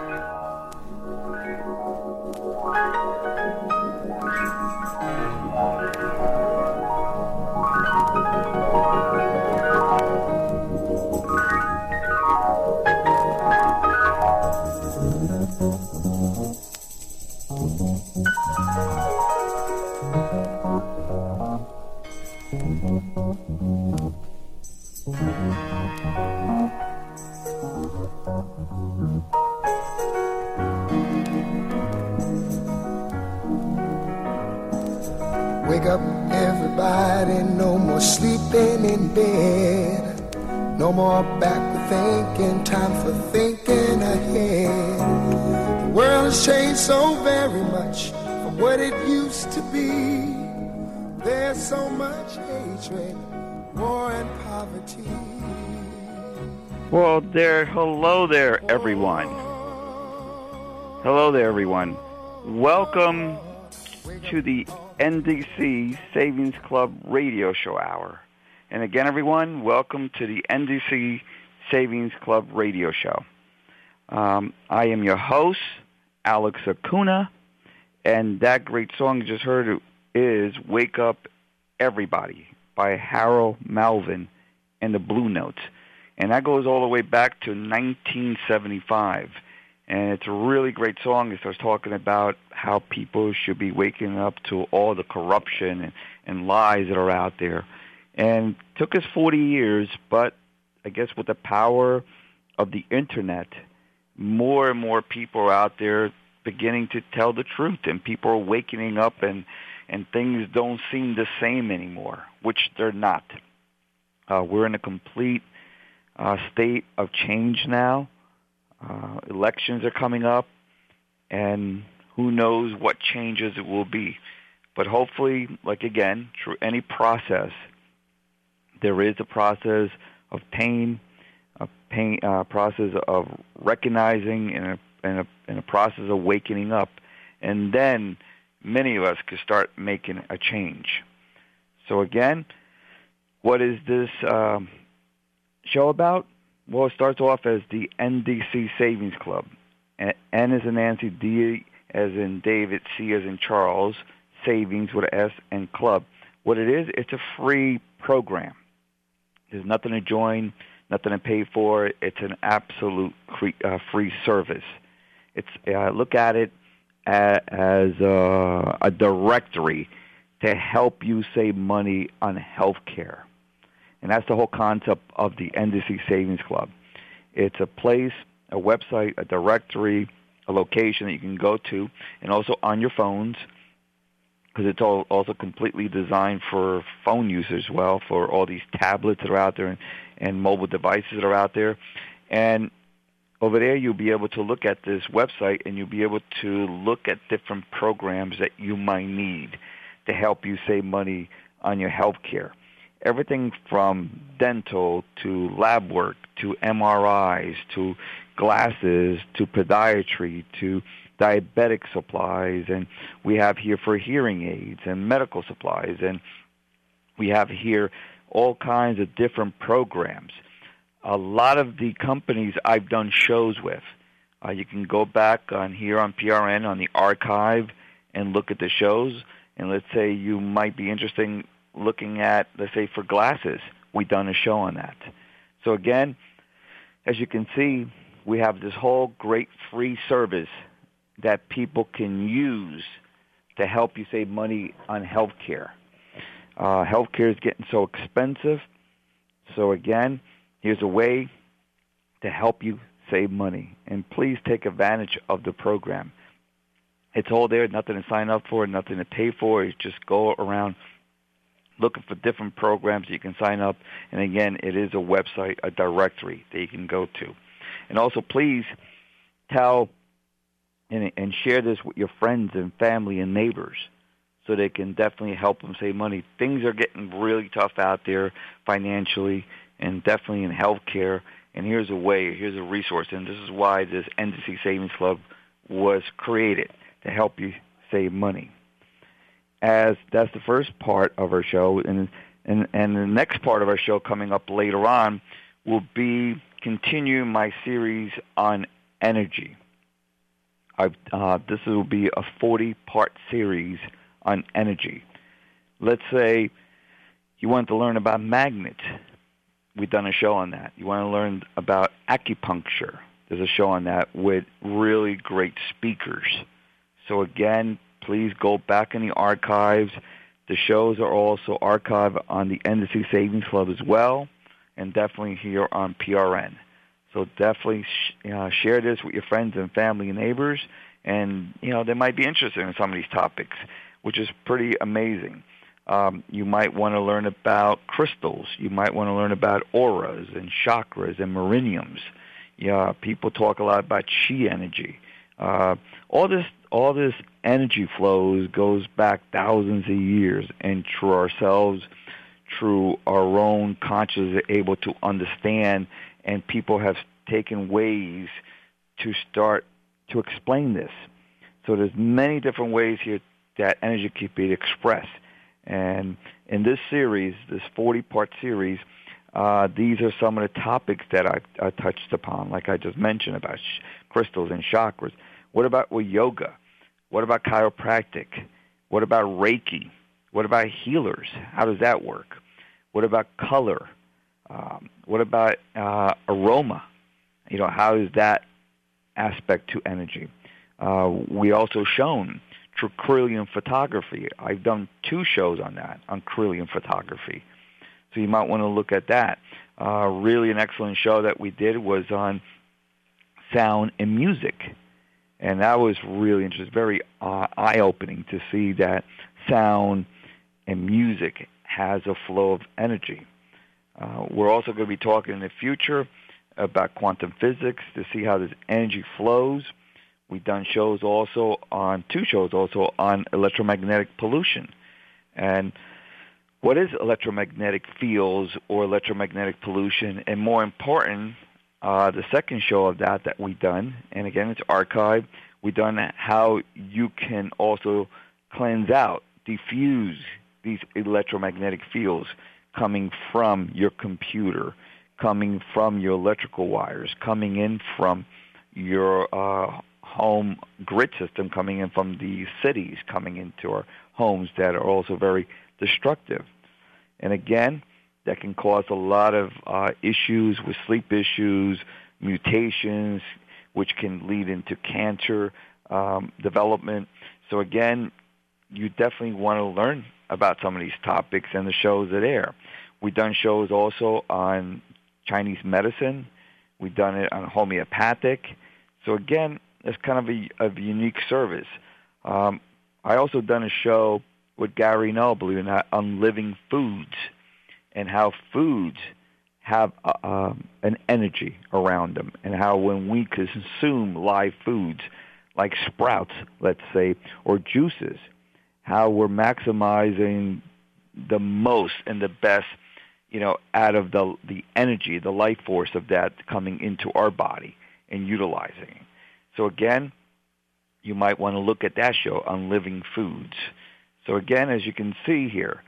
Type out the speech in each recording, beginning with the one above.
Wake more sleeping in bed. No more backward thinking, time for thinking ahead. The world has changed so very much from what it used to be. There's so much hatred, war, and poverty. Well, there, hello there, everyone. Hello there, everyone. Welcome to the NDC Savings Club radio show hour. And again, everyone, welcome to the NDC Savings Club radio show. Um, I am your host, Alex Acuna, and that great song you just heard is Wake Up Everybody by Harold Melvin and the Blue Notes. And that goes all the way back to 1975 and it's a really great song. It starts talking about how people should be waking up to all the corruption and, and lies that are out there. And took us 40 years, but I guess with the power of the internet, more and more people are out there beginning to tell the truth, and people are waking up, and and things don't seem the same anymore, which they're not. Uh, we're in a complete uh, state of change now uh, elections are coming up, and who knows what changes it will be. But hopefully, like again, through any process, there is a process of pain, a pain uh, process of recognizing, and a, and, a, and a process of waking up, and then many of us could start making a change. So again, what is this um, show about? Well, it starts off as the NDC Savings Club. N is in Nancy, D as in David, C as in Charles, Savings with an S, and Club. What it is, it's a free program. There's nothing to join, nothing to pay for. It's an absolute free, uh, free service. It's uh, look at it as uh, a directory to help you save money on health care. And that's the whole concept of the NDC Savings Club. It's a place, a website, a directory, a location that you can go to, and also on your phones, because it's all also completely designed for phone use as well, for all these tablets that are out there and, and mobile devices that are out there. And over there, you'll be able to look at this website and you'll be able to look at different programs that you might need to help you save money on your health care everything from dental to lab work to MRIs to glasses to podiatry to diabetic supplies and we have here for hearing aids and medical supplies and we have here all kinds of different programs. A lot of the companies I've done shows with, uh, you can go back on here on PRN on the archive and look at the shows. And let's say you might be interested looking at, let's say, for glasses. We've done a show on that. So again, as you can see, we have this whole great free service that people can use to help you save money on health care. Uh, health care is getting so expensive. So again, here's a way to help you save money. And please take advantage of the program. It's all there, nothing to sign up for, nothing to pay for. It's just go around looking for different programs you can sign up. And again, it is a website, a directory that you can go to. And also, please tell and, and share this with your friends and family and neighbors so they can definitely help them save money. Things are getting really tough out there financially and definitely in healthcare. And here's a way, here's a resource, and this is why this NDC Savings Club was created to help you save money as that's the first part of our show, and and and the next part of our show coming up later on will be continue my series on energy. Uh, this will be a 40-part series on energy. Let's say you want to learn about magnets. We've done a show on that. You want to learn about acupuncture. There's a show on that with really great speakers. So again, please go back in the archives. The shows are also archived on the NDC Savings Club as well, and definitely here on PRN. So definitely sh- uh, share this with your friends and family and neighbors, and you know they might be interested in some of these topics, which is pretty amazing. Um, you might want to learn about crystals. You might want to learn about auras and chakras and meridians. Yeah, people talk a lot about chi energy. Uh, all this, all this energy flows goes back thousands of years, and through ourselves, through our own consciousness, able to understand and people have taken ways to start to explain this. So there's many different ways here that energy can be expressed. And in this series, this 40-part series, uh, these are some of the topics that I've, I touched upon, like I just mentioned about sh- crystals and chakras. What about well, yoga? What about chiropractic? What about Reiki? What about healers? How does that work? What about color? Um, what about uh, aroma? You know, how is that aspect to energy? Uh, we also shown Kirlian photography. I've done two shows on that, on Kirlian photography. So you might want to look at that. Uh, really an excellent show that we did was on sound and music. And that was really interesting, very uh, eye-opening to see that sound and music has a flow of energy. Uh, we're also going to be talking in the future about quantum physics to see how this energy flows. We've done shows also on two shows also on electromagnetic pollution. And what is electromagnetic fields or electromagnetic pollution? And more important, uh, the second show of that that we've done, and again it's archived, we've done how you can also cleanse out, diffuse these electromagnetic fields coming from your computer, coming from your electrical wires, coming in from your uh, home grid system, coming in from the cities, coming into our homes that are also very destructive. And again, that can cause a lot of uh, issues with sleep issues, mutations, which can lead into cancer um, development. So again, you definitely want to learn about some of these topics and the shows that air. We've done shows also on Chinese medicine. We've done it on homeopathic. So again, it's kind of a, a unique service. Um, I also done a show with Gary Null, believe it or not, on living foods and how foods have uh, um, an energy around them and how when we consume live foods like sprouts, let's say, or juices, how we're maximizing the most and the best, you know, out of the the energy, the life force of that coming into our body and utilizing. So again, you might want to look at that show on living foods. So again, as you can see here,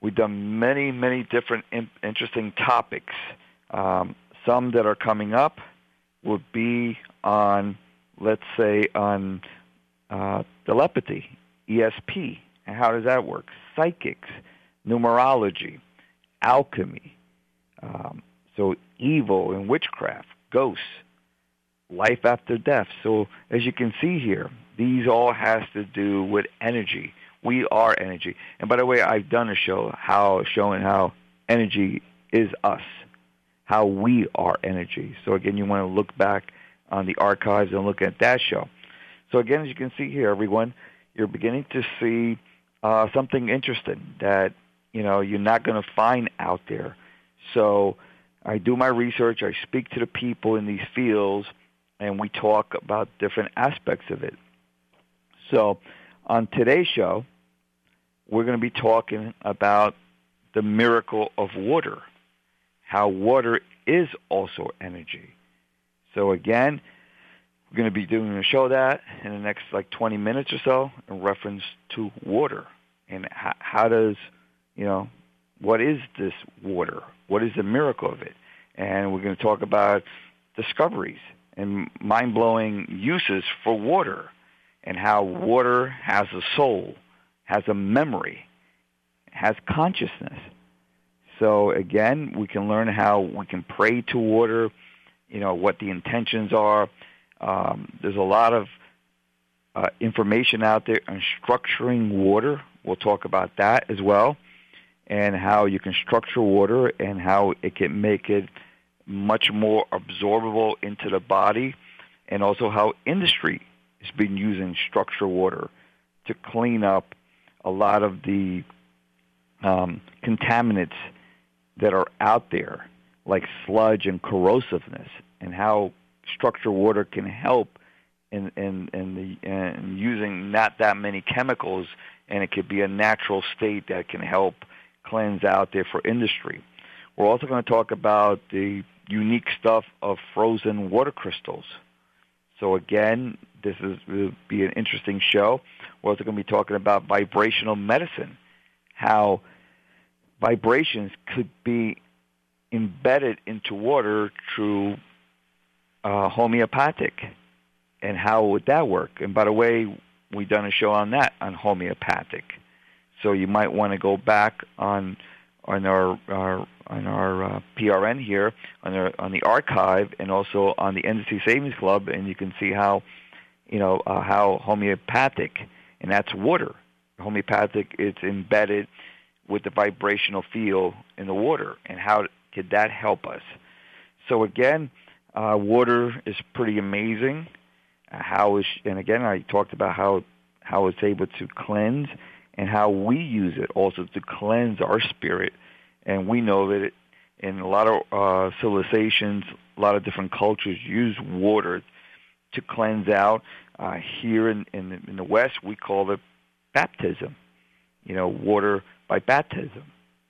we've done many, many different in- interesting topics. Um, some that are coming up would be on, let's say, on uh, telepathy, ESP. And how does that work? Psychics, numerology, alchemy, um, so evil and witchcraft, ghosts, life after death. So as you can see here, these all has to do with energy. We are energy. And by the way, I've done a show how showing how energy is us, how we are energy. So again, you want to look back on the archives and look at that show. So again, as you can see here, everyone, you're beginning to see uh, something interesting that you know you're not going to find out there. So I do my research. I speak to the people in these fields, and we talk about different aspects of it. So on today's show, we're going to be talking about the miracle of water, how water is also energy. So again, we're going to be doing a show that in the next like 20 minutes or so in reference to water and how, how does, you know, what is this water? What is the miracle of it? And we're going to talk about discoveries and mind-blowing uses for water and how water has a soul, has a memory, has consciousness. So again, we can learn how we can pray to water, you know, what the intentions are. Um, there's a lot of uh, information out there on structuring water. We'll talk about that as well, and how you can structure water and how it can make it much more absorbable into the body, and also how industry has been using structured water to clean up a lot of the um, contaminants that are out there, like sludge and corrosiveness, and how structured water can help in in in the in using not that many chemicals, and it could be a natural state that can help cleanse out there for industry. We're also going to talk about the unique stuff of frozen water crystals. So again, this is will be an interesting show. We're also going to be talking about vibrational medicine, how vibrations could be embedded into water through uh, homeopathic, and how would that work? And by the way, we've done a show on that on homeopathic, so you might want to go back on on our, our on our uh, PRN here on our, on the archive and also on the NDC Savings Club, and you can see how you know uh, how homeopathic and that's water. Homeopathic it's embedded with the vibrational field in the water, and how could that help us? So again, uh, water is pretty amazing. Uh, how is and again I talked about how how it's able to cleanse and how we use it also to cleanse our spirit. And we know that it, in a lot of uh, civilizations, a lot of different cultures use water to cleanse out. Uh, here in, in, the, in the West, we call it baptism. You know, water by baptism.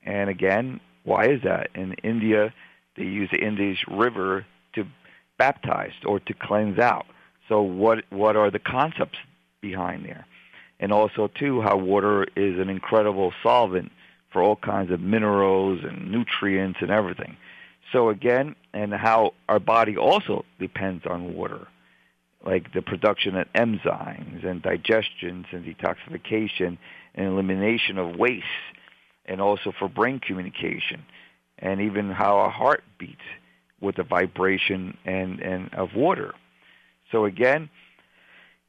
And again, why is that? In India, they use the Indus River to baptize or to cleanse out. So what what are the concepts behind there? And also too how water is an incredible solvent for all kinds of minerals and nutrients and everything. So again, and how our body also depends on water, like the production of enzymes and digestions and detoxification and elimination of waste, and also for brain communication, and even how our heart beats with the vibration and, and of water. So again,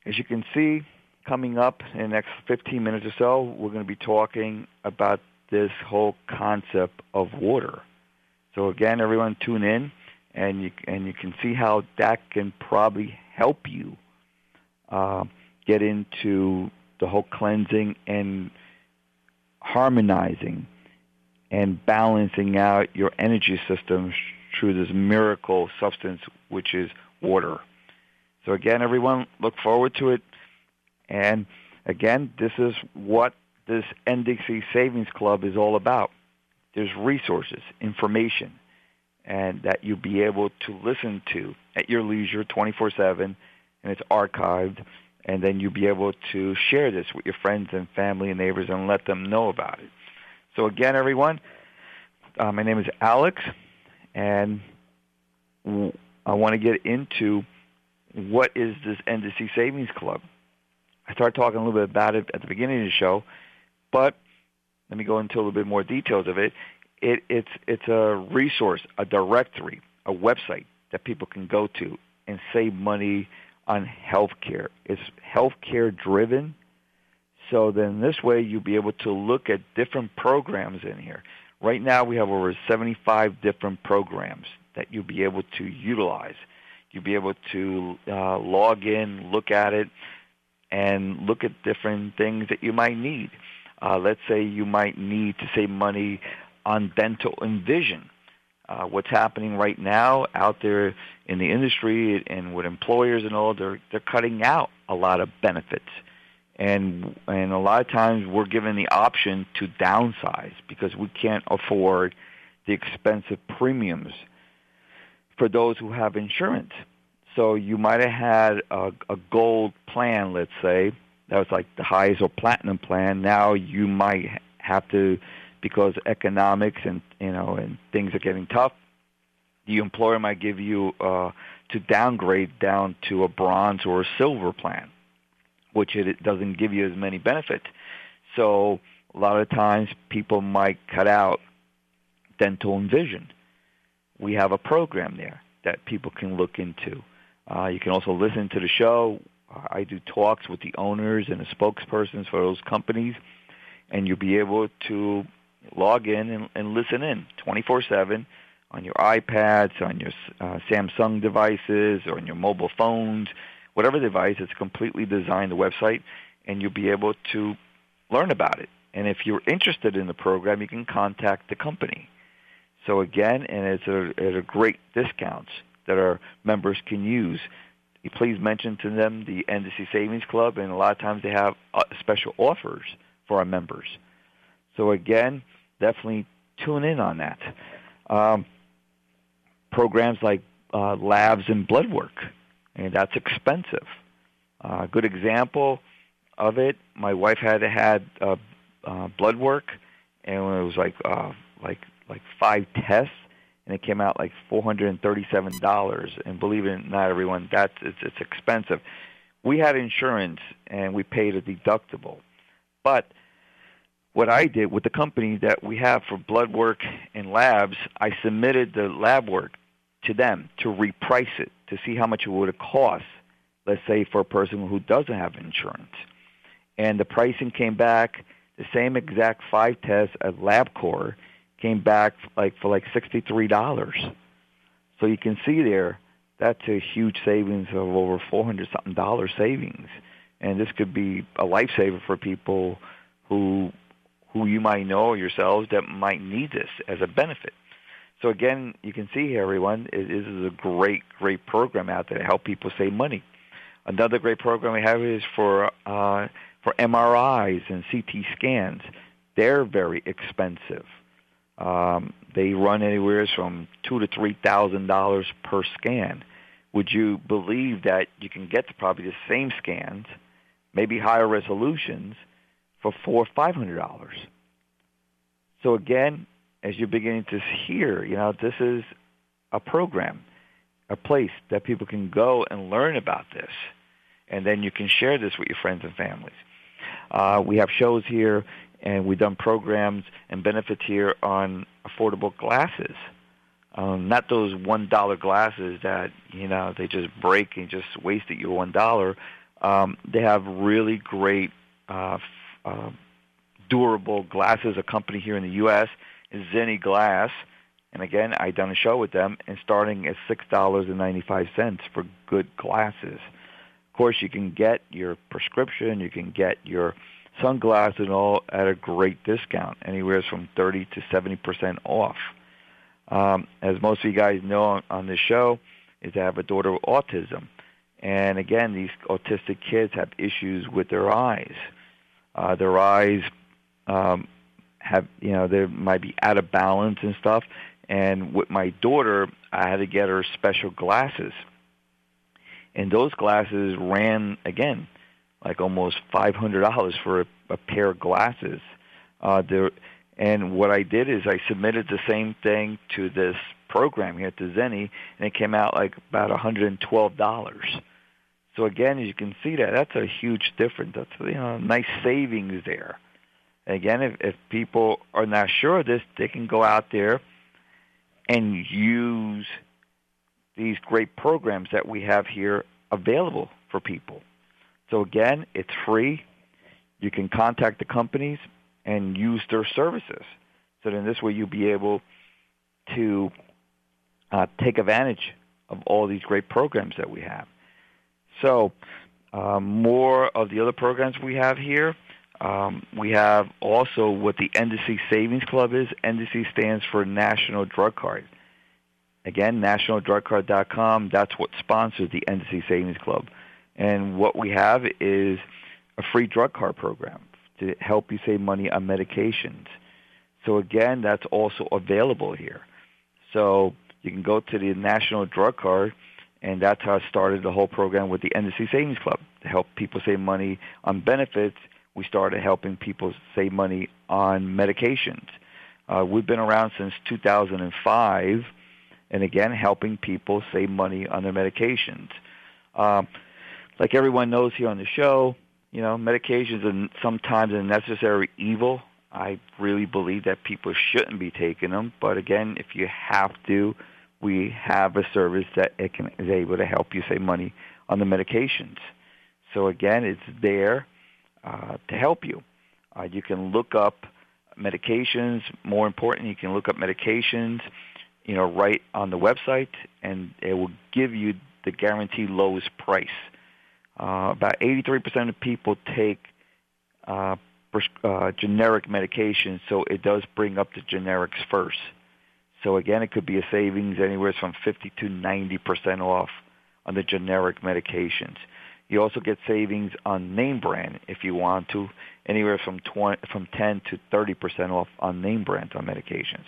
as you can see, coming up in the next 15 minutes or so, we're going to be talking about this whole concept of water. So again, everyone tune in, and you and you can see how that can probably help you uh, get into the whole cleansing and harmonizing and balancing out your energy system through this miracle substance, which is water. So again, everyone, look forward to it. And again, this is what this NDC Savings Club is all about. There's resources, information, and that you'll be able to listen to at your leisure 24-7, and it's archived and then you'll be able to share this with your friends and family and neighbors and let them know about it. So again, everyone, uh, my name is Alex, and I want to get into what is this NDC Savings Club. I started talking a little bit about it at the beginning of the show, but let me go into a little bit more details of it. it it's it's a resource, a directory, a website that people can go to and save money on healthcare. It's healthcare driven. So then this way you'll be able to look at different programs in here. Right now we have over 75 different programs that you'll be able to utilize. You'll be able to uh, log in, look at it, and look at different things that you might need. Uh, let's say you might need to save money on dental and vision uh, what's happening right now out there in the industry and with employers and all, they're they're cutting out a lot of benefits, and and a lot of times we're given the option to downsize because we can't afford the expensive premiums for those who have insurance. So you might have had a, a gold plan, let's say, that was like the highest or platinum plan. Now you might have to because economics and you know and things are getting tough, the employer might give you uh, to downgrade down to a bronze or a silver plan, which it doesn't give you as many benefits. So a lot of times people might cut out dental and vision. We have a program there that people can look into. Uh, you can also listen to the show. I do talks with the owners and the spokespersons for those companies, and you'll be able to log in and, and listen in 24/7 on your iPads, on your uh, Samsung devices, or on your mobile phones, whatever device. It's completely designed the website, and you'll be able to learn about it. And if you're interested in the program, you can contact the company. So again, and it's a, it's a great discounts that our members can use. Please mention to them the NDC Savings Club, and a lot of times they have uh, special offers for our members. So again, definitely tune in on that. Um, programs like uh, labs and blood work, and that's expensive. A uh, good example of it, my wife had had uh, uh, blood work, and it was like uh, like like five tests, and it came out like four hundred and thirty-seven dollars. And believe it or not, everyone, that's it's, it's expensive. We had insurance, and we paid a deductible, but what I did with the company that we have for blood work and labs, I submitted the lab work to them to reprice it to see how much it would have cost, let's say for a person who doesn't have insurance. And the pricing came back the same exact five tests at LabCorp came back like for like sixty-three dollars. So you can see there that's a huge savings of over four hundred something dollars savings, and this could be a lifesaver for people who who you might know yourselves that might need this as a benefit. So again, you can see here, everyone, this is a great, great program out there to help people save money. Another great program we have is for uh, for MRIs and CT scans. They're very expensive. Um, they run anywhere from two to three thousand dollars per scan. Would you believe that you can get to probably the same scans, maybe higher resolutions, for four or five hundred dollars? So again, as you're beginning to hear, you know, this is a program, a place that people can go and learn about this, and then you can share this with your friends and families. Uh, we have shows here and we've done programs and benefits here on affordable glasses. Um, not those one dollar glasses that you know they just break and just wasted your one dollar. Um, they have really great, uh, uh, durable glasses. A company here in the U.S. is Zenni Glass, and again, I done a show with them, and starting at six dollars and ninety five cents for good glasses. Of course, you can get your prescription, you can get your sunglasses and all at a great discount, anywhere from 30 to 70% off. Um, as most of you guys know on, on this show, is I have a daughter with autism. And again, these autistic kids have issues with their eyes. Uh, their eyes um, have, you know, they might be out of balance and stuff. And with my daughter, I had to get her special glasses. And those glasses ran, again, like almost five hundred dollars for a, a pair of glasses. Uh, there, and what I did is I submitted the same thing to this program here to Zenni, and it came out like about one hundred and twelve dollars. So again, as you can see that that's a huge difference. That's you know nice savings there. Again, if, if people are not sure of this, they can go out there and use these great programs that we have here available for people. So again, it's free. You can contact the companies and use their services. So then this way you'll be able to uh, take advantage of all these great programs that we have. So um, more of the other programs we have here. Um, we have also what the NDC Savings Club is. NDC stands for National Drug Card. Again, nationaldrugcard.com. That's what sponsors the NDC Savings Club. And what we have is a free drug card program to help you save money on medications. So again, that's also available here. So you can go to the National Drug Card, and that's how I started the whole program with the NDC Savings Club to help people save money on benefits. We started helping people save money on medications. Uh, we've been around since 2005, and again, helping people save money on their medications. Um, like everyone knows here on the show, you know, medications are sometimes a necessary evil. I really believe that people shouldn't be taking them, but again, if you have to, we have a service that it can, is able to help you save money on the medications. So again, it's there uh, to help you. Uh, you can look up medications. More important, you can look up medications, you know, right on the website, and it will give you the guaranteed lowest price. Uh, about 83% of people take uh, uh, generic medications, so it does bring up the generics first. So again, it could be a savings anywhere from 50 to 90% off on the generic medications. You also get savings on name brand if you want to, anywhere from 20, from 10 to 30% off on name brands on medications.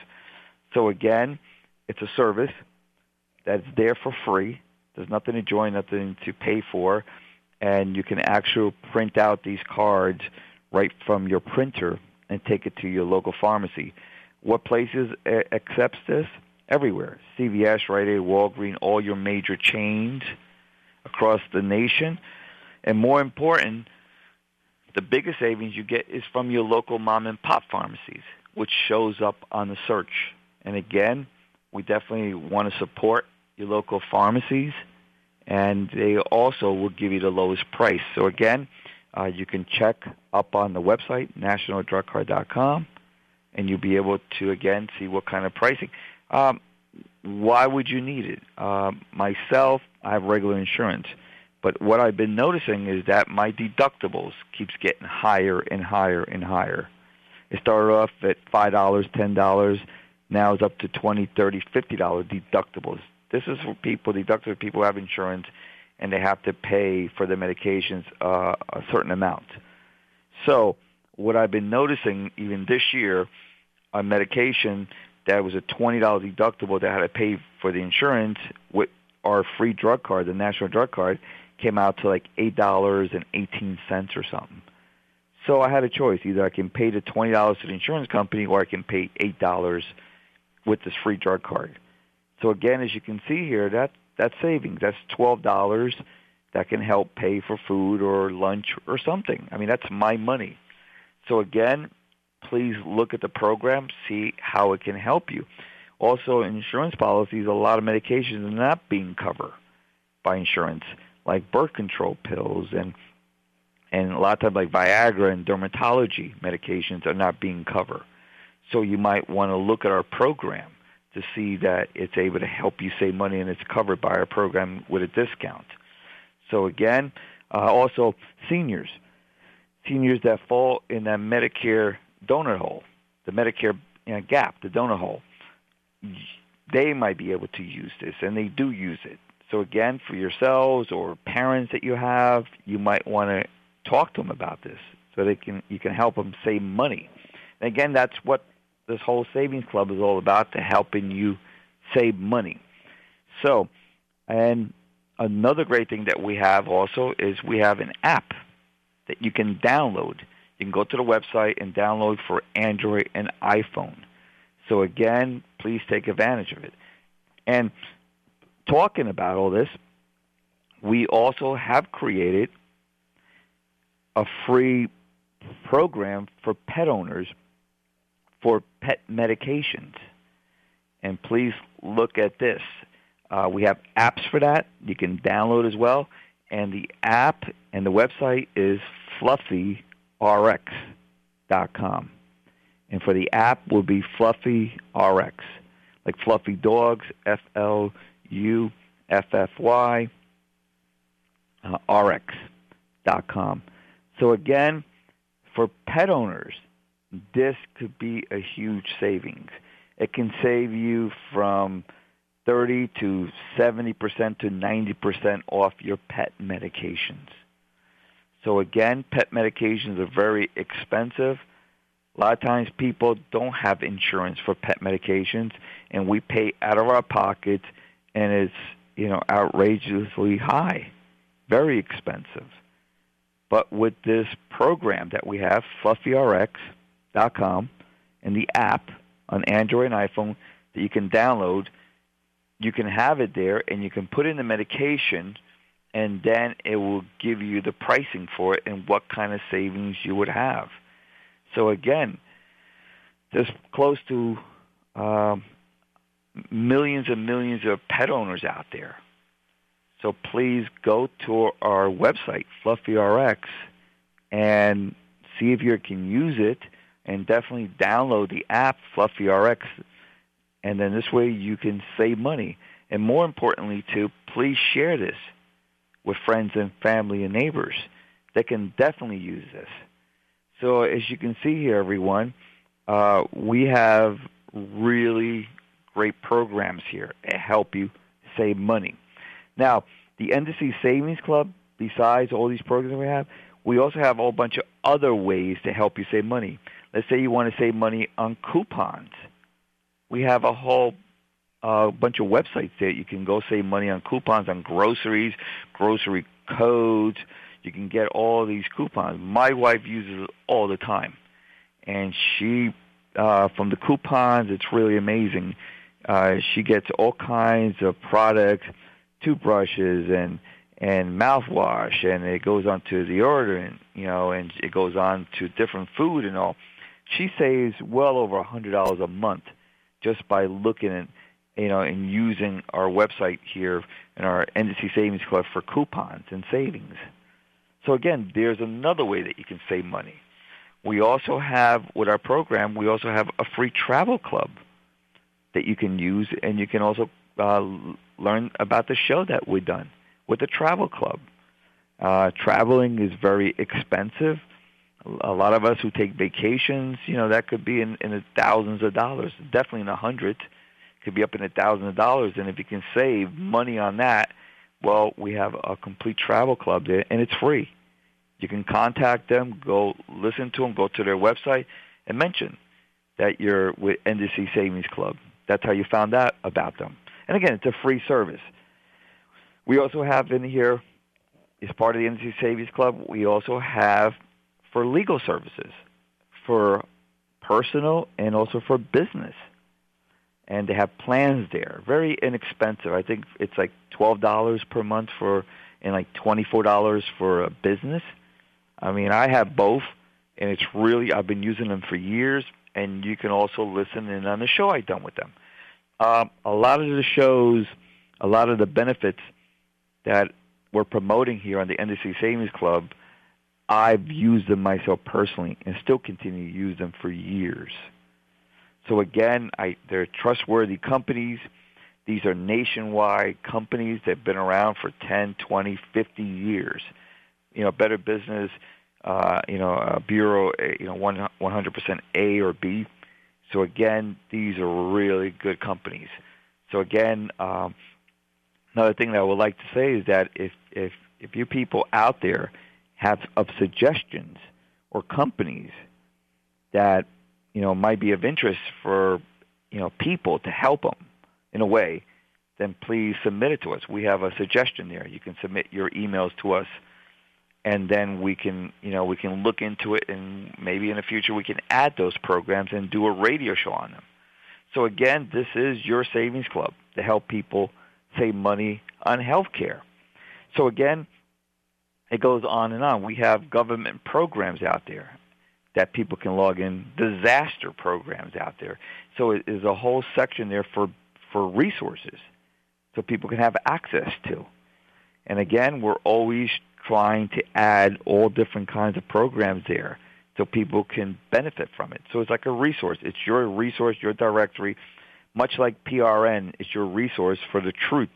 So again, it's a service that's there for free. There's nothing to join, nothing to pay for, and you can actually print out these cards right from your printer and take it to your local pharmacy. What places accepts this? Everywhere. CVS, Rite Aid, Walgreens, all your major chains across the nation. And more important, the biggest savings you get is from your local mom and pop pharmacies, which shows up on the search. And again, we definitely want to support your local pharmacies, and they also will give you the lowest price. So again, uh, you can check up on the website, nationaldrugcard.com, and you'll be able to, again, see what kind of pricing. Um, why would you need it? Uh, myself, I have regular insurance. But what I've been noticing is that my deductibles keeps getting higher and higher and higher. It started off at five dollars, ten dollars. Now it's up to twenty, thirty, fifty dollar deductibles. This is for people deductible people who have insurance and they have to pay for the medications uh, a certain amount. So what I've been noticing even this year on medication that was a twenty dollar deductible that had to pay for the insurance with our free drug card, the national drug card, came out to like eight dollars and eighteen cents or something. So I had a choice: either I can pay the twenty dollars to the insurance company, or I can pay eight dollars with this free drug card. So again, as you can see here, that that's savings. That's twelve dollars that can help pay for food or lunch or something. I mean, that's my money. So again, please look at the program, see how it can help you. Also, insurance policies, a lot of medications are not being covered by insurance like birth control pills and and a lot of times like Viagra and dermatology medications are not being covered. So you might want to look at our program to see that it's able to help you save money and it's covered by our program with a discount. So again, uh, also seniors, seniors that fall in that Medicare donut hole, the Medicare you know, gap, the donut hole, they might be able to use this, and they do use it. So again, for yourselves or parents that you have, you might want to talk to them about this so they can you can help them save money. And again, that's what this whole savings club is all about to helping you save money. So, and another great thing that we have also is we have an app that you can download. You can go to the website and download for Android and iPhone. So again, please take advantage of it. And talking about all this, we also have created a free program for pet owners for pet medications. And please look at this. Uh, we have apps for that. You can download as well. And the app and the website is fluffyrx.com. And for the app will be Fluffy RX, like Fluffy Dogs, F L U F F Y uh, RX dot com. So again, for pet owners, this could be a huge savings. It can save you from 30 to 70% to 90% off your pet medications. So again, pet medications are very expensive. A lot of times people don't have insurance for pet medications and we pay out of our pockets and it's you know outrageously high, very expensive. But with this program that we have, FluffyRx.com, and the app on Android and iPhone that you can download, you can have it there and you can put in the medication and then it will give you the pricing for it and what kind of savings you would have. So again, there's close to um, millions and millions of pet owners out there. So please go to our website, FluffyRx, and see if you can use it, and definitely download the app, FluffyRx, and then this way you can save money. And more importantly, too, please share this with friends and family and neighbors. They can definitely use this. So as you can see here, everyone, uh, we have really great programs here to help you save money. Now, the NDC Savings Club, besides all these programs we have, we also have a whole bunch of other ways to help you save money. Let's say you want to save money on coupons. We have a whole uh, bunch of websites there. You can go save money on coupons on groceries, grocery codes. You can get all these coupons. My wife uses it all the time, and she uh, from the coupons, it's really amazing. Uh, she gets all kinds of products, toothbrushes and and mouthwash, and it goes on to deodorant, you know, and it goes on to different food and all. She saves well over a hundred dollars a month just by looking at, you know, and using our website here and our NDC Savings Club for coupons and savings. So again, there's another way that you can save money. We also have, with our program, we also have a free travel club that you can use, and you can also uh, learn about the show that we've done with the travel club. Uh, traveling is very expensive. A lot of us who take vacations, you know, that could be in, in the thousands of dollars, definitely in the hundred, Could be up in the thousands of dollars, and if you can save money on that, well, we have a complete travel club there, and it's free. You can contact them, go listen to them, go to their website, and mention that you're with NDC Savings Club. That's how you found out about them. And again, it's a free service. We also have in here, as part of the NDC Savings Club, we also have for legal services, for personal and also for business. And they have plans there, very inexpensive. I think it's like twelve dollars per month for, and like twenty four dollars for a business. I mean, I have both, and it's really I've been using them for years. And you can also listen in on the show I've done with them. Um, a lot of the shows, a lot of the benefits that we're promoting here on the NDC Savings Club, I've used them myself personally and still continue to use them for years. So again, I, they're trustworthy companies. These are nationwide companies that have been around for 10, 20, 50 years you know, Better Business, uh, you know, uh, Bureau, you know, one, 100% A or B. So again, these are really good companies. So again, um, another thing that I would like to say is that if if if you people out there have of suggestions or companies that you know might be of interest for you know people to help them in a way, then please submit it to us. We have a suggestion there. You can submit your emails to us and then we can you know we can look into it and maybe in the future we can add those programs and do a radio show on them so again this is your savings club to help people save money on health care so again it goes on and on we have government programs out there that people can log in disaster programs out there so it is a whole section there for for resources so people can have access to and again we're always trying to add all different kinds of programs there so people can benefit from it. So it's like a resource. It's your resource, your directory, much like PRN it's your resource for the truth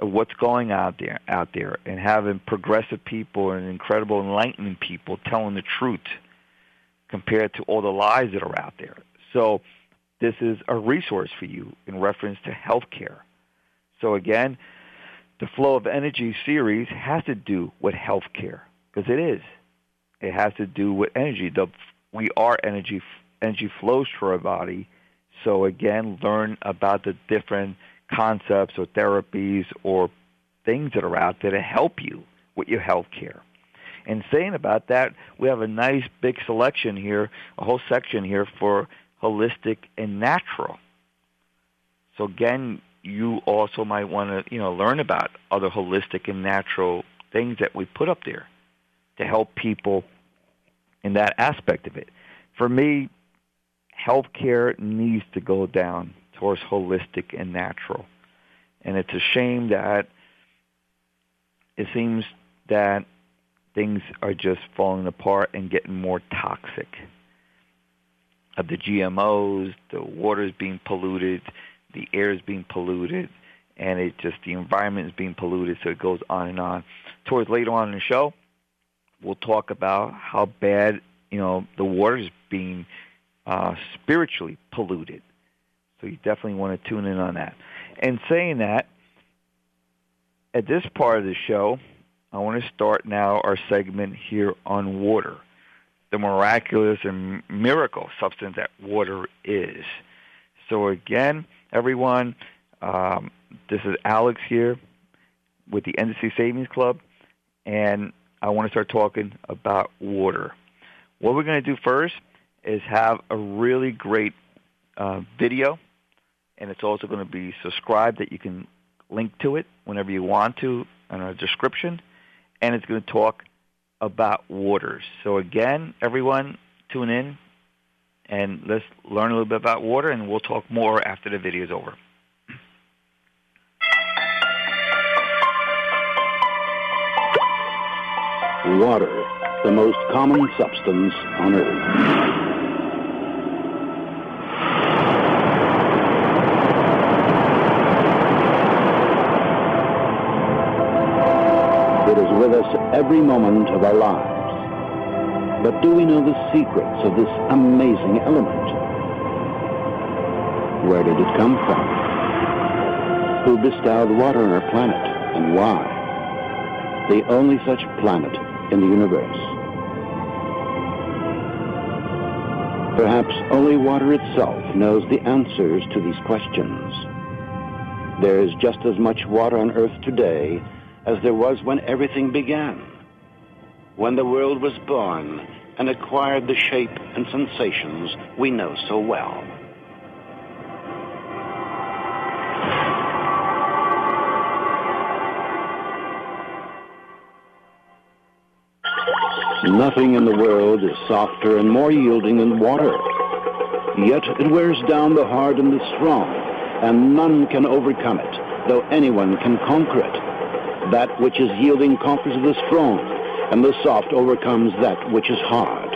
what's going out there out there and having progressive people and incredible enlightened people telling the truth compared to all the lies that are out there. So this is a resource for you in reference to healthcare. So again, the flow of energy series has to do with healthcare because it is. It has to do with energy. The, we are energy. Energy flows through our body. So again, learn about the different concepts or therapies or things that are out there to help you with your health care. And saying about that, we have a nice big selection here, a whole section here for holistic and natural. So again, you also might want to, you know, learn about other holistic and natural things that we put up there to help people in that aspect of it. For me, healthcare needs to go down towards holistic and natural. And it's a shame that it seems that things are just falling apart and getting more toxic. Of the GMOs, the water is being polluted, the air is being polluted, and it just the environment is being polluted. So it goes on and on. Towards later on in the show, we'll talk about how bad you know the water is being uh, spiritually polluted. So you definitely want to tune in on that. And saying that, at this part of the show, I want to start now our segment here on water, the miraculous and miracle substance that water is. So again, everyone, um, this is Alex here with the NDC Savings Club, and I want to start talking about water. What we're going to do first is have a really great uh, video, and it's also going to be subscribed that you can link to it whenever you want to in our description, and it's going to talk about waters. So again, everyone, tune in and let's learn a little bit about water, and we'll talk more after the video is over. Water, the most common substance on Earth. With us every moment of our lives. But do we know the secrets of this amazing element? Where did it come from? Who bestowed water on our planet and why? The only such planet in the universe. Perhaps only water itself knows the answers to these questions. There is just as much water on Earth today as there was when everything began. When the world was born and acquired the shape and sensations we know so well. Nothing in the world is softer and more yielding than water. Yet it wears down the hard and the strong, and none can overcome it, though anyone can conquer it. That which is yielding conquers the strong, and the soft overcomes that which is hard.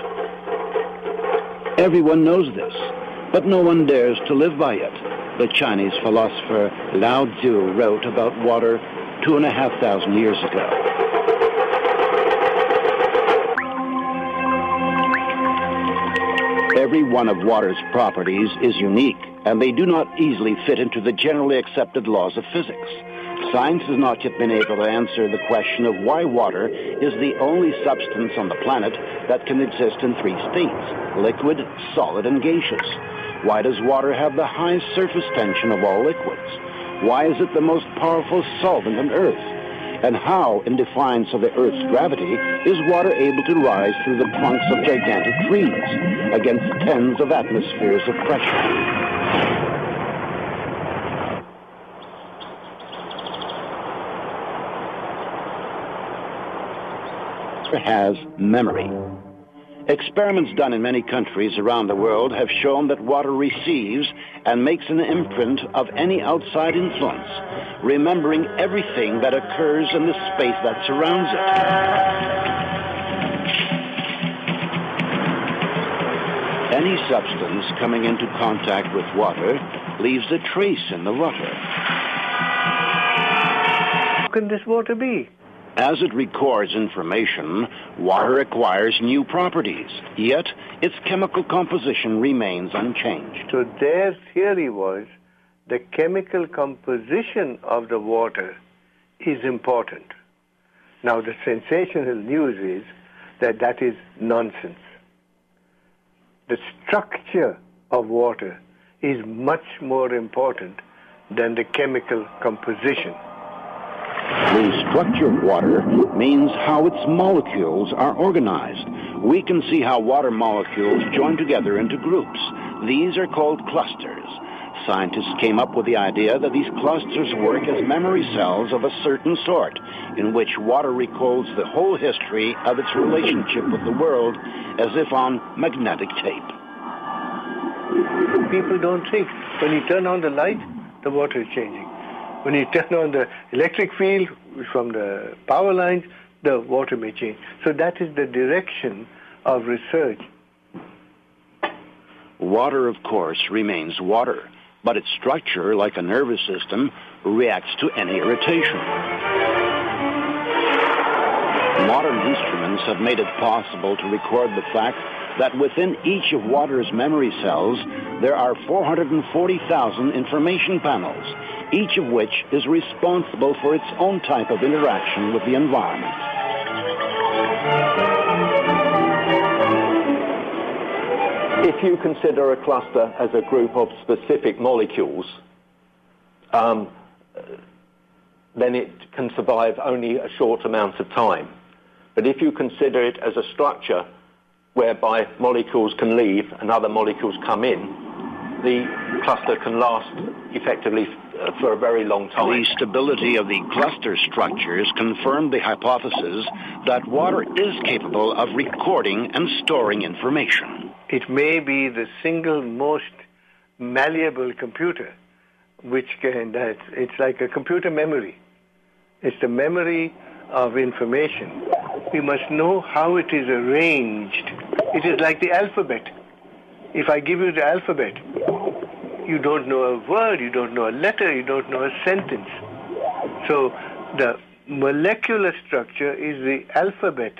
Everyone knows this, but no one dares to live by it. The Chinese philosopher Lao Tzu wrote about water two and a half thousand years ago. Every one of water's properties is unique, and they do not easily fit into the generally accepted laws of physics. Science has not yet been able to answer the question of why water is the only substance on the planet that can exist in three states, liquid, solid, and gaseous. Why does water have the highest surface tension of all liquids? Why is it the most powerful solvent on Earth? And how, in defiance of the Earth's gravity, is water able to rise through the trunks of gigantic trees against tens of atmospheres of pressure? Has memory. Experiments done in many countries around the world have shown that water receives and makes an imprint of any outside influence, remembering everything that occurs in the space that surrounds it. Any substance coming into contact with water leaves a trace in the water. How can this water be? As it records information, water acquires new properties, yet its chemical composition remains unchanged. So their theory was the chemical composition of the water is important. Now the sensational news is that that is nonsense. The structure of water is much more important than the chemical composition. The structure of water means how its molecules are organized. We can see how water molecules join together into groups. These are called clusters. scientists came up with the idea that these clusters work as memory cells of a certain sort, in which water recalls the whole history of its relationship with the world as if on magnetic tape. People don't think. When you turn on the light, the water is changing. When you turn on the electric field from the power lines, the water may change. So that is the direction of research. Water, of course, remains water, but its structure, like a nervous system, reacts to any irritation. Modern instruments have made it possible to record the fact that within each of water's memory cells, there are 440,000 information panels, each of which is responsible for its own type of interaction with the environment. If you consider a cluster as a group of specific molecules, um, then it can survive only a short amount of time. But if you consider it as a structure whereby molecules can leave and other molecules come in, the cluster can last effectively uh, for a very long time. The stability of the cluster structures confirmed the hypothesis that water is capable of recording and storing information. It may be the single most malleable computer, which can, that it's like a computer memory. It's the memory of information. We must know how it is arranged. It is like the alphabet. If I give you the alphabet, you don't know a word, you don't know a letter, you don't know a sentence. So the molecular structure is the alphabet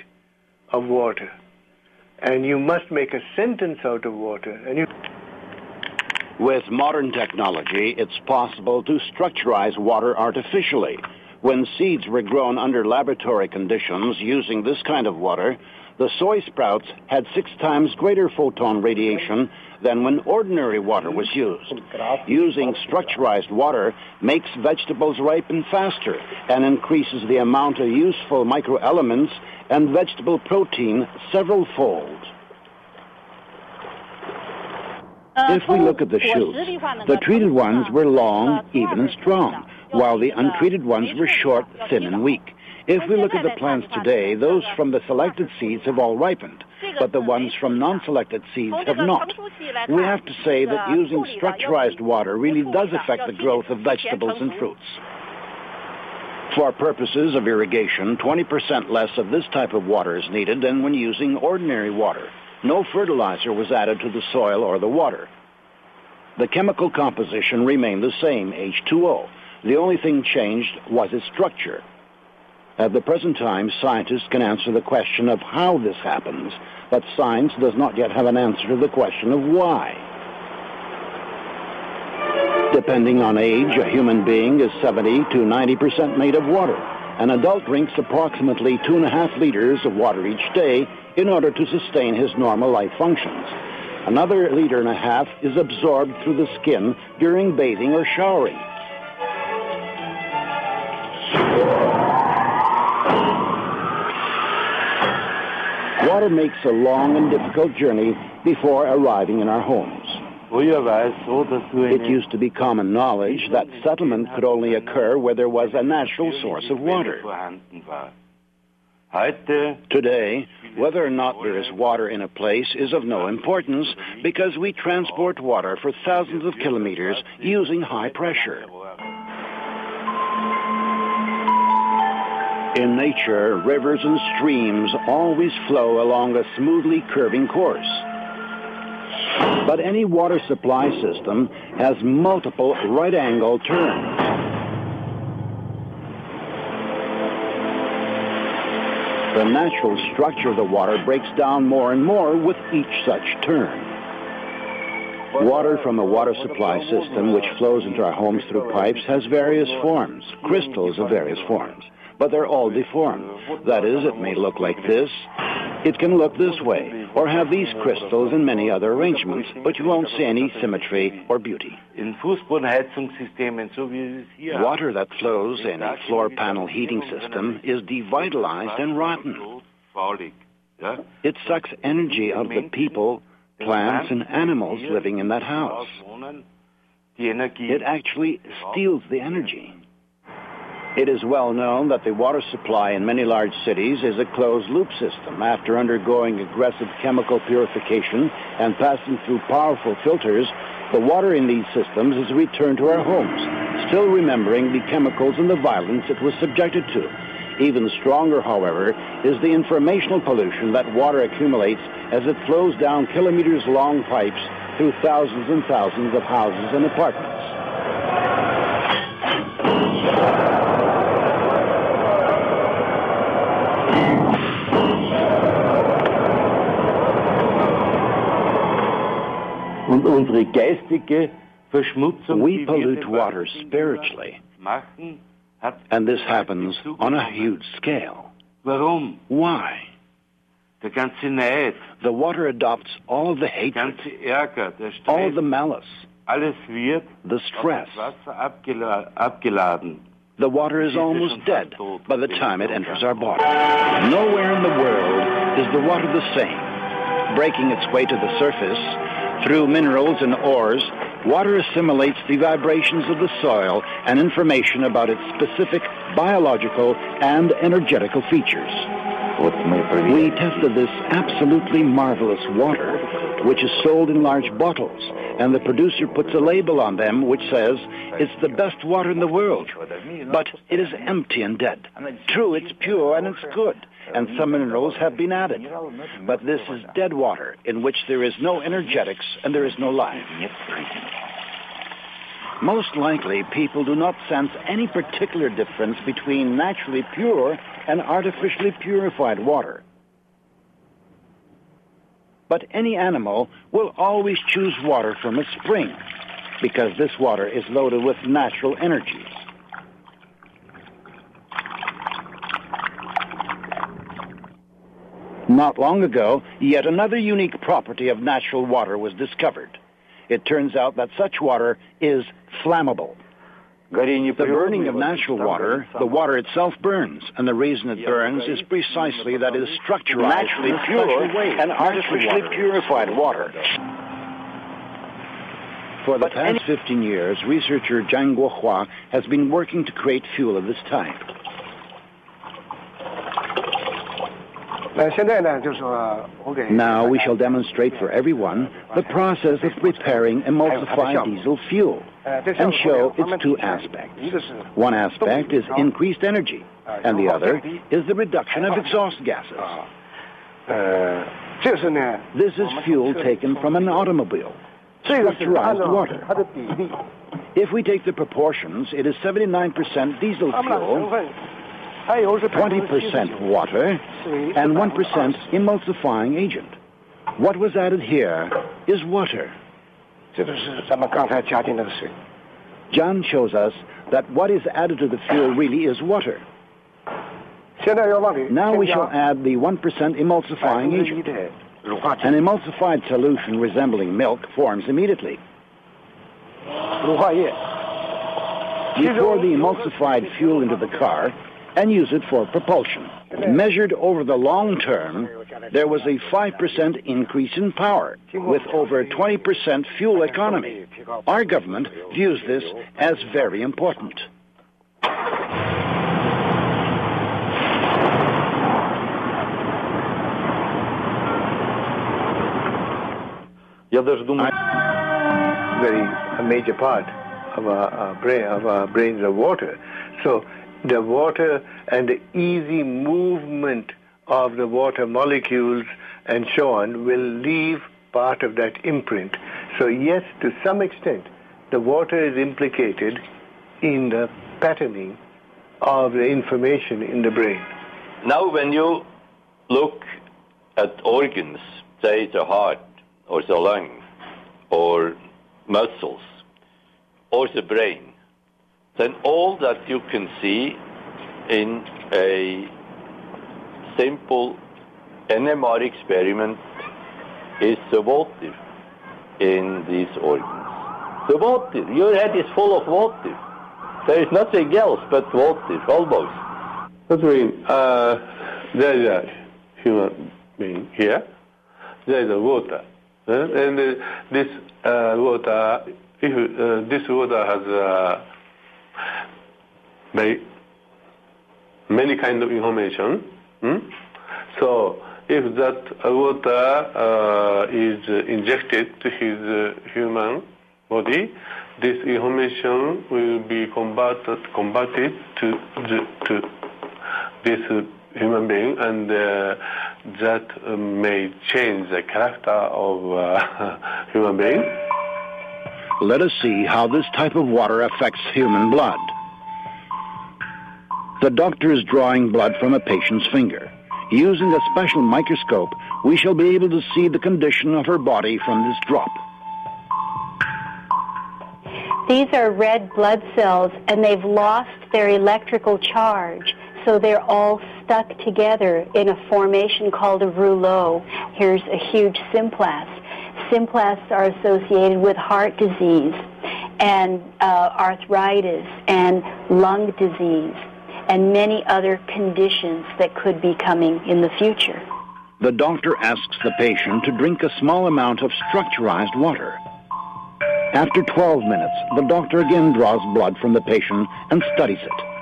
of water. And you must make a sentence out of water. And you With modern technology, it's possible to structurize water artificially. When seeds were grown under laboratory conditions using this kind of water, the soy sprouts had six times greater photon radiation than when ordinary water was used. Using structurized water makes vegetables ripen faster and increases the amount of useful microelements and vegetable protein several fold. If we look at the shoots, the treated ones were long, even and strong, while the untreated ones were short, thin, and weak. If we look at the plants today, those from the selected seeds have all ripened, but the ones from non-selected seeds have not. We have to say that using structurized water really does affect the growth of vegetables and fruits. For purposes of irrigation, 20% less of this type of water is needed than when using ordinary water. No fertilizer was added to the soil or the water. The chemical composition remained the same, H2O. The only thing changed was its structure. At the present time, scientists can answer the question of how this happens, but science does not yet have an answer to the question of why. Depending on age, a human being is 70 to 90% made of water. An adult drinks approximately two and a half liters of water each day in order to sustain his normal life functions. Another liter and a half is absorbed through the skin during bathing or showering. Water makes a long and difficult journey before arriving in our homes. It used to be common knowledge that settlement could only occur where there was a natural source of water. Today, whether or not there is water in a place is of no importance because we transport water for thousands of kilometers using high pressure. In nature, rivers and streams always flow along a smoothly curving course. But any water supply system has multiple right-angle turns. The natural structure of the water breaks down more and more with each such turn. Water from a water supply system which flows into our homes through pipes has various forms, crystals of various forms but they're all deformed. That is, it may look like this, it can look this way, or have these crystals and many other arrangements, but you won't see any symmetry or beauty. Water that flows in a floor panel heating system is devitalized and rotten. It sucks energy of the people, plants, and animals living in that house. It actually steals the energy. It is well known that the water supply in many large cities is a closed-loop system. After undergoing aggressive chemical purification and passing through powerful filters, the water in these systems is returned to our homes, still remembering the chemicals and the violence it was subjected to. Even stronger, however, is the informational pollution that water accumulates as it flows down kilometers-long pipes through thousands and thousands of houses and apartments. Und unsere geistige Verschmutzung, We pollute water spiritually, and this happens on a huge scale. Warum? Why? Der ganze Neid, The water adopts all of the hatred, ganze Ärger, der all of the malice, alles wird the stress. das Wasser abgela abgeladen. The water is almost dead by the time it enters our body. Nowhere in the world is the water the same. Breaking its way to the surface through minerals and ores, water assimilates the vibrations of the soil and information about its specific biological and energetical features. We tested this absolutely marvelous water, which is sold in large bottles, and the producer puts a label on them which says it's the best water in the world. But it is empty and dead. True, it's pure and it's good, and some minerals have been added. But this is dead water in which there is no energetics and there is no life. Most likely, people do not sense any particular difference between naturally pure and artificially purified water. But any animal will always choose water from a spring because this water is loaded with natural energies. Not long ago, yet another unique property of natural water was discovered. It turns out that such water is flammable. The burning of natural water, the water itself burns, and the reason it burns is precisely that it is structuralized naturally pure and artificially purified water. For the past 15 years, researcher Zhang Guohua has been working to create fuel of this type. Now we shall demonstrate for everyone the process of preparing emulsified diesel fuel and show its two aspects. One aspect is increased energy, and the other is the reduction of exhaust gases. This is fuel taken from an automobile, water. If we take the proportions, it is 79% diesel fuel 20% water, and 1% emulsifying agent. What was added here is water. John shows us that what is added to the fuel really is water. Now we shall add the 1% emulsifying agent. An emulsified solution resembling milk forms immediately. We the emulsified fuel into the car and use it for propulsion. Measured over the long term, there was a 5% increase in power, with over 20% fuel economy. Our government views this as very important. Very a major part of our, our brain, of our brains water. So the water and the easy movement of the water molecules and so on will leave part of that imprint. So yes, to some extent, the water is implicated in the patterning of the information in the brain. Now, when you look at organs, say the heart or the lung or muscles or the brain, then all that you can see in a simple NMR experiment is the water in these organs. The water. Your head is full of water. There is nothing else but water, almost. That means uh, there is a human being here. There is a water, uh, and uh, this uh, water if uh, this water has very many kind of information, hmm? so if that water uh, is injected to his uh, human body, this information will be converted converted to to this human being, and uh, that may change the character of uh, human being. Let us see how this type of water affects human blood. The doctor is drawing blood from a patient's finger. Using a special microscope, we shall be able to see the condition of her body from this drop. These are red blood cells, and they've lost their electrical charge, so they're all stuck together in a formation called a rouleau. Here's a huge symplast. Symplasts are associated with heart disease and uh, arthritis and lung disease and many other conditions that could be coming in the future. The doctor asks the patient to drink a small amount of structurized water. After 12 minutes, the doctor again draws blood from the patient and studies it.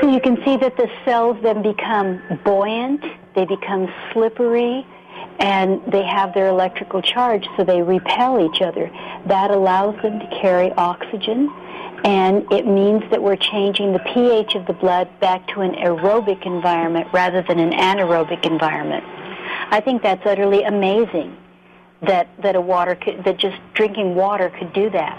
So you can see that the cells then become buoyant, they become slippery, and they have their electrical charge, so they repel each other. That allows them to carry oxygen, and it means that we're changing the pH of the blood back to an aerobic environment rather than an anaerobic environment. I think that's utterly amazing that, that a water could, that just drinking water could do that.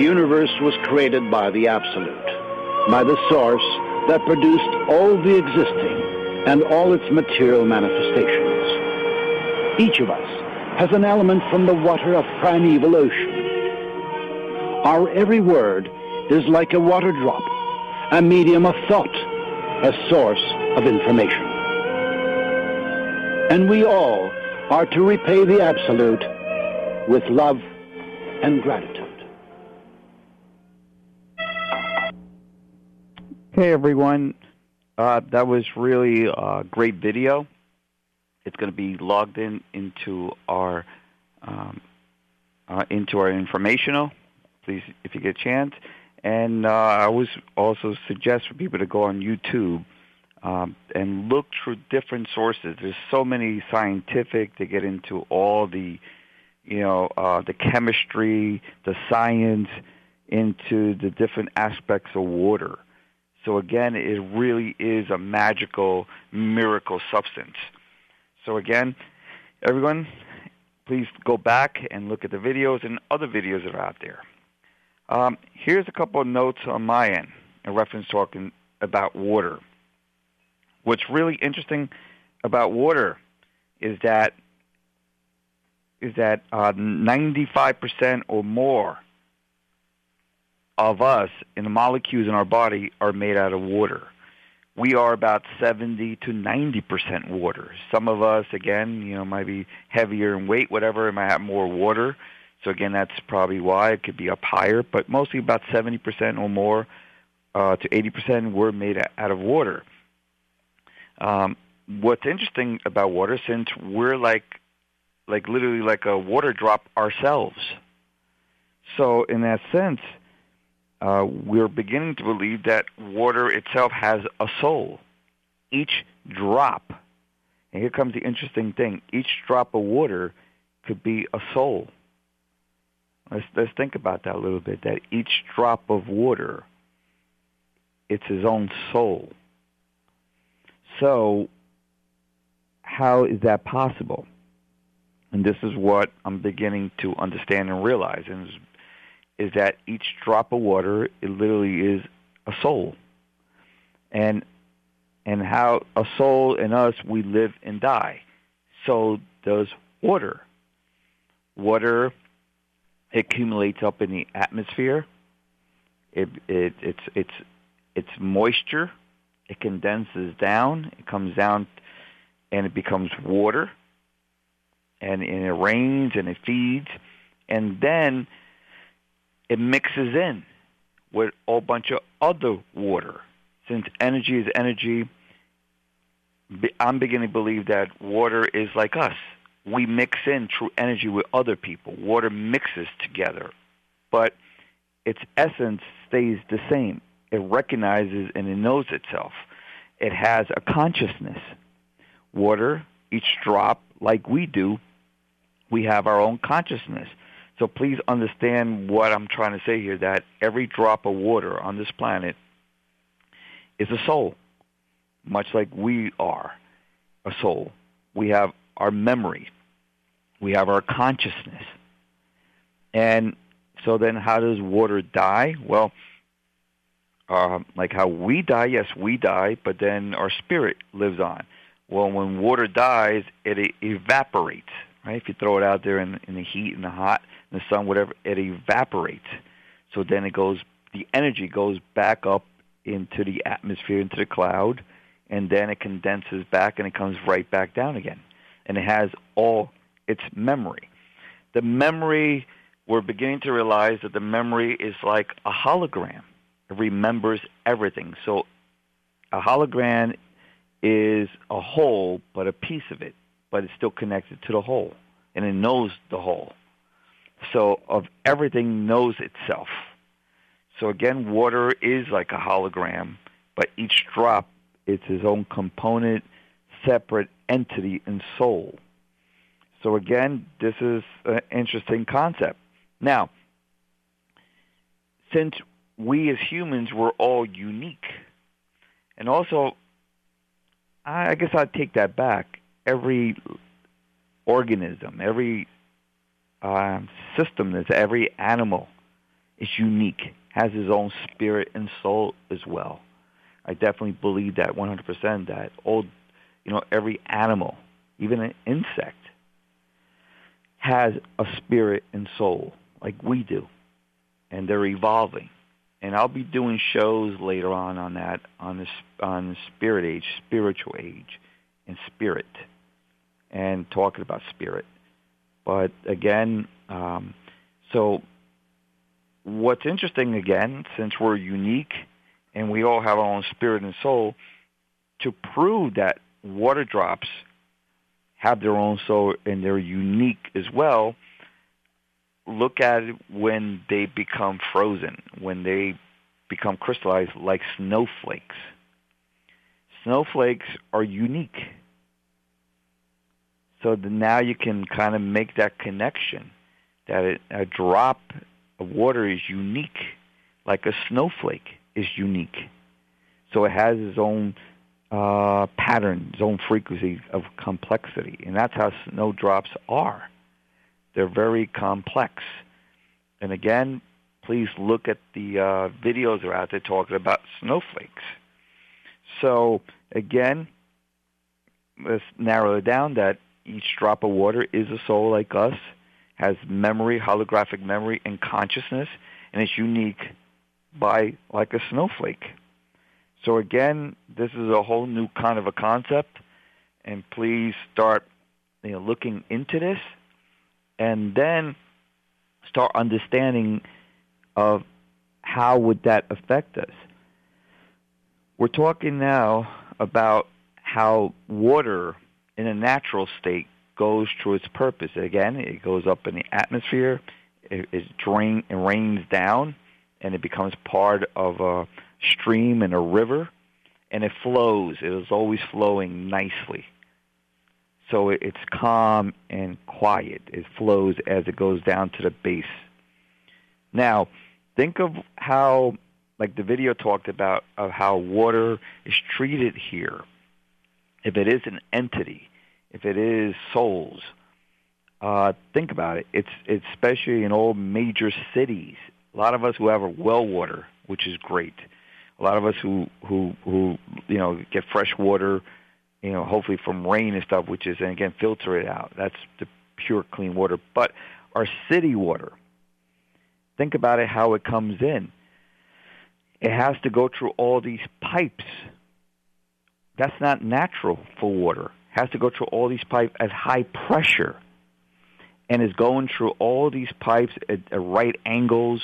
Universe was created by the Absolute, by the source that produced all the existing and all its material manifestations. Each of us has an element from the water of primeval ocean. Our every word is like a water drop, a medium of thought, a source of information. And we all are to repay the Absolute with love and gratitude. Hey everyone, uh, that was really a great video. It's going to be logged in into our um, uh, into our informational. Please, if you get a chance. And uh, I always also suggest for people to go on YouTube um, and look through different sources. There's so many scientific to get into all the, you know, uh, the chemistry, the science, into the different aspects of water. So again, it really is a magical, miracle substance. So again, everyone, please go back and look at the videos and other videos that are out there. Um, here's a couple of notes on my end in reference talking about water. What's really interesting about water is that is that uh, 95% or more of us in the molecules in our body are made out of water. We are about 70 to 90% water. Some of us, again, you know, might be heavier in weight, whatever, it might have more water. So again, that's probably why it could be up higher, but mostly about 70% or more uh, to 80% we're made out of water. Um, what's interesting about water, since we're like, like literally like a water drop ourselves. So in that sense, uh, we're beginning to believe that water itself has a soul. Each drop, and here comes the interesting thing, each drop of water could be a soul. Let's, let's think about that a little bit, that each drop of water, it's his own soul. So how is that possible? And this is what I'm beginning to understand and realize. And is that each drop of water it literally is a soul. And and how a soul in us we live and die. So does water. Water accumulates up in the atmosphere. It, it it's it's it's moisture. It condenses down. It comes down and it becomes water. And, and it rains and it feeds. And then it mixes in with a whole bunch of other water. Since energy is energy, I'm beginning to believe that water is like us. We mix in true energy with other people. Water mixes together, but its essence stays the same. It recognizes and it knows itself. It has a consciousness. Water, each drop, like we do, we have our own consciousness. So please understand what I'm trying to say here, that every drop of water on this planet is a soul, much like we are a soul. We have our memory. We have our consciousness. And so then how does water die? Well, uh, like how we die, yes, we die, but then our spirit lives on. Well, when water dies, it evaporates, right? If you throw it out there in, in the heat and the hot, and the sun, whatever, it evaporates. So then it goes, the energy goes back up into the atmosphere, into the cloud, and then it condenses back and it comes right back down again. And it has all its memory. The memory, we're beginning to realize that the memory is like a hologram. It remembers everything. So a hologram is a whole, but a piece of it, but it's still connected to the whole, and it knows the whole. So of everything knows itself. So again, water is like a hologram, but each drop is its own component, separate entity and soul. So again, this is an interesting concept. Now, since we as humans were all unique, and also, I guess I'd take that back. Every organism, every uh, system, that's every animal is unique has his own spirit and soul as well. I definitely believe that 100% that all, you know, every animal, even an insect, has a spirit and soul like we do, and they're evolving. And I'll be doing shows later on on that on the on the spirit age, spiritual age, and spirit, and talking about spirit. But again, um, so what's interesting again, since we're unique and we all have our own spirit and soul, to prove that water drops have their own soul and they're unique as well, look at it when they become frozen, when they become crystallized like snowflakes. Snowflakes are unique. So now you can kind of make that connection that a drop of water is unique, like a snowflake is unique. So it has its own uh, pattern, its own frequency of complexity, and that's how snowdrops are. They're very complex. And again, please look at the uh, videos that are out there talking about snowflakes. So again, let's narrow it down that each drop of water is a soul like us has memory, holographic memory, and consciousness, and it's unique by like a snowflake. So again, this is a whole new kind of a concept, and please start you know, looking into this, and then start understanding of how would that affect us. We're talking now about how water in a natural state goes to its purpose. Again, it goes up in the atmosphere, it, it, drain, it rains down, and it becomes part of a stream and a river, and it flows. It is always flowing nicely. So it, it's calm and quiet. It flows as it goes down to the base. Now, think of how, like the video talked about, of how water is treated here. If it is an entity, if it is souls, uh, think about it. It's, it's especially in all major cities. A lot of us who have well water, which is great. A lot of us who who who you know get fresh water, you know, hopefully from rain and stuff, which is and again filter it out. That's the pure clean water. But our city water, think about it how it comes in. It has to go through all these pipes. That's not natural for water has to go through all these pipes at high pressure and is going through all these pipes at, at right angles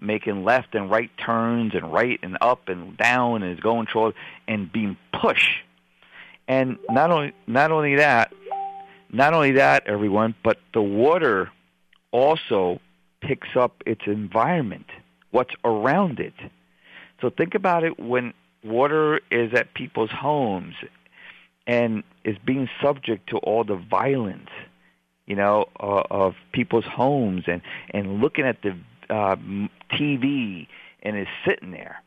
making left and right turns and right and up and down and is going toward and being pushed. And not only not only that, not only that, everyone, but the water also picks up its environment, what's around it. So think about it when water is at people's homes and is being subject to all the violence, you know, uh, of people's homes and and looking at the uh, TV and is sitting there.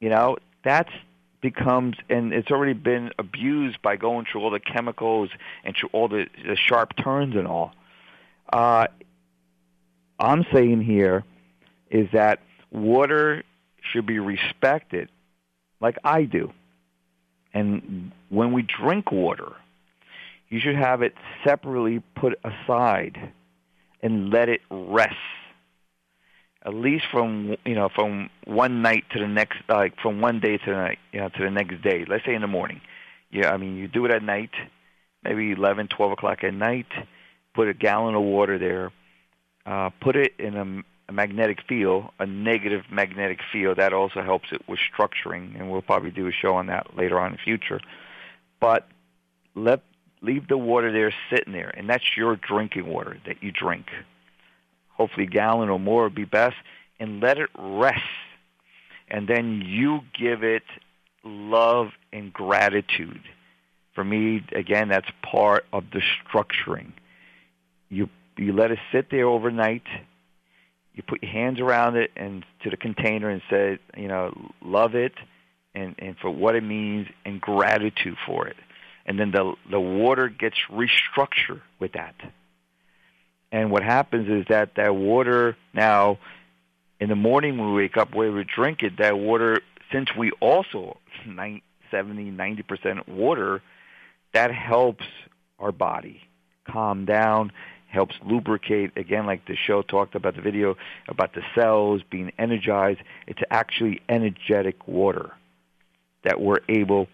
You know, that's becomes and it's already been abused by going through all the chemicals and through all the, the sharp turns and all. Uh, I'm saying here is that water should be respected like I do. And when we drink water, you should have it separately put aside and let it rest. At least from you know from one night to the next like from one day to the night, you know to the next day. Let's say in the morning. Yeah i mean you do it at night maybe eleven twelve o'clock at night put a gallon of water there uh, put it in a, a magnetic field a negative magnetic field that also helps it with structuring and we'll probably do a show on that later on in the future but let leave the water there sitting there and that's your drinking water that you drink hopefully a gallon or more would be best, and let it rest. And then you give it love and gratitude. For me, again, that's part of the structuring. You you let it sit there overnight. You put your hands around it and to the container and say, you know, love it and, and for what it means and gratitude for it. And then the the water gets restructured with that. And what happens is that that water now, in the morning when we wake up, where we drink it, that water, since we also 90, 70, 90% water, that helps our body calm down, helps lubricate. Again, like the show talked about the video about the cells being energized. It's actually energetic water that we're able to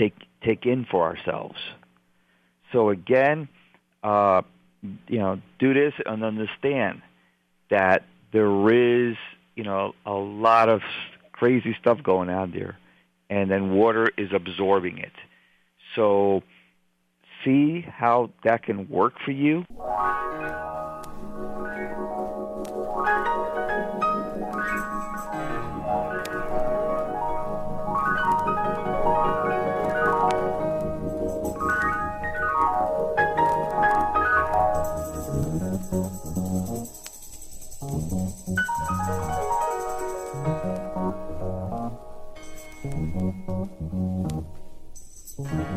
take take in for ourselves. So again, uh, you know, do this and understand that there is, you know, a lot of crazy stuff going on there, and then water is absorbing it. So see how that can work for you. Mm-hmm.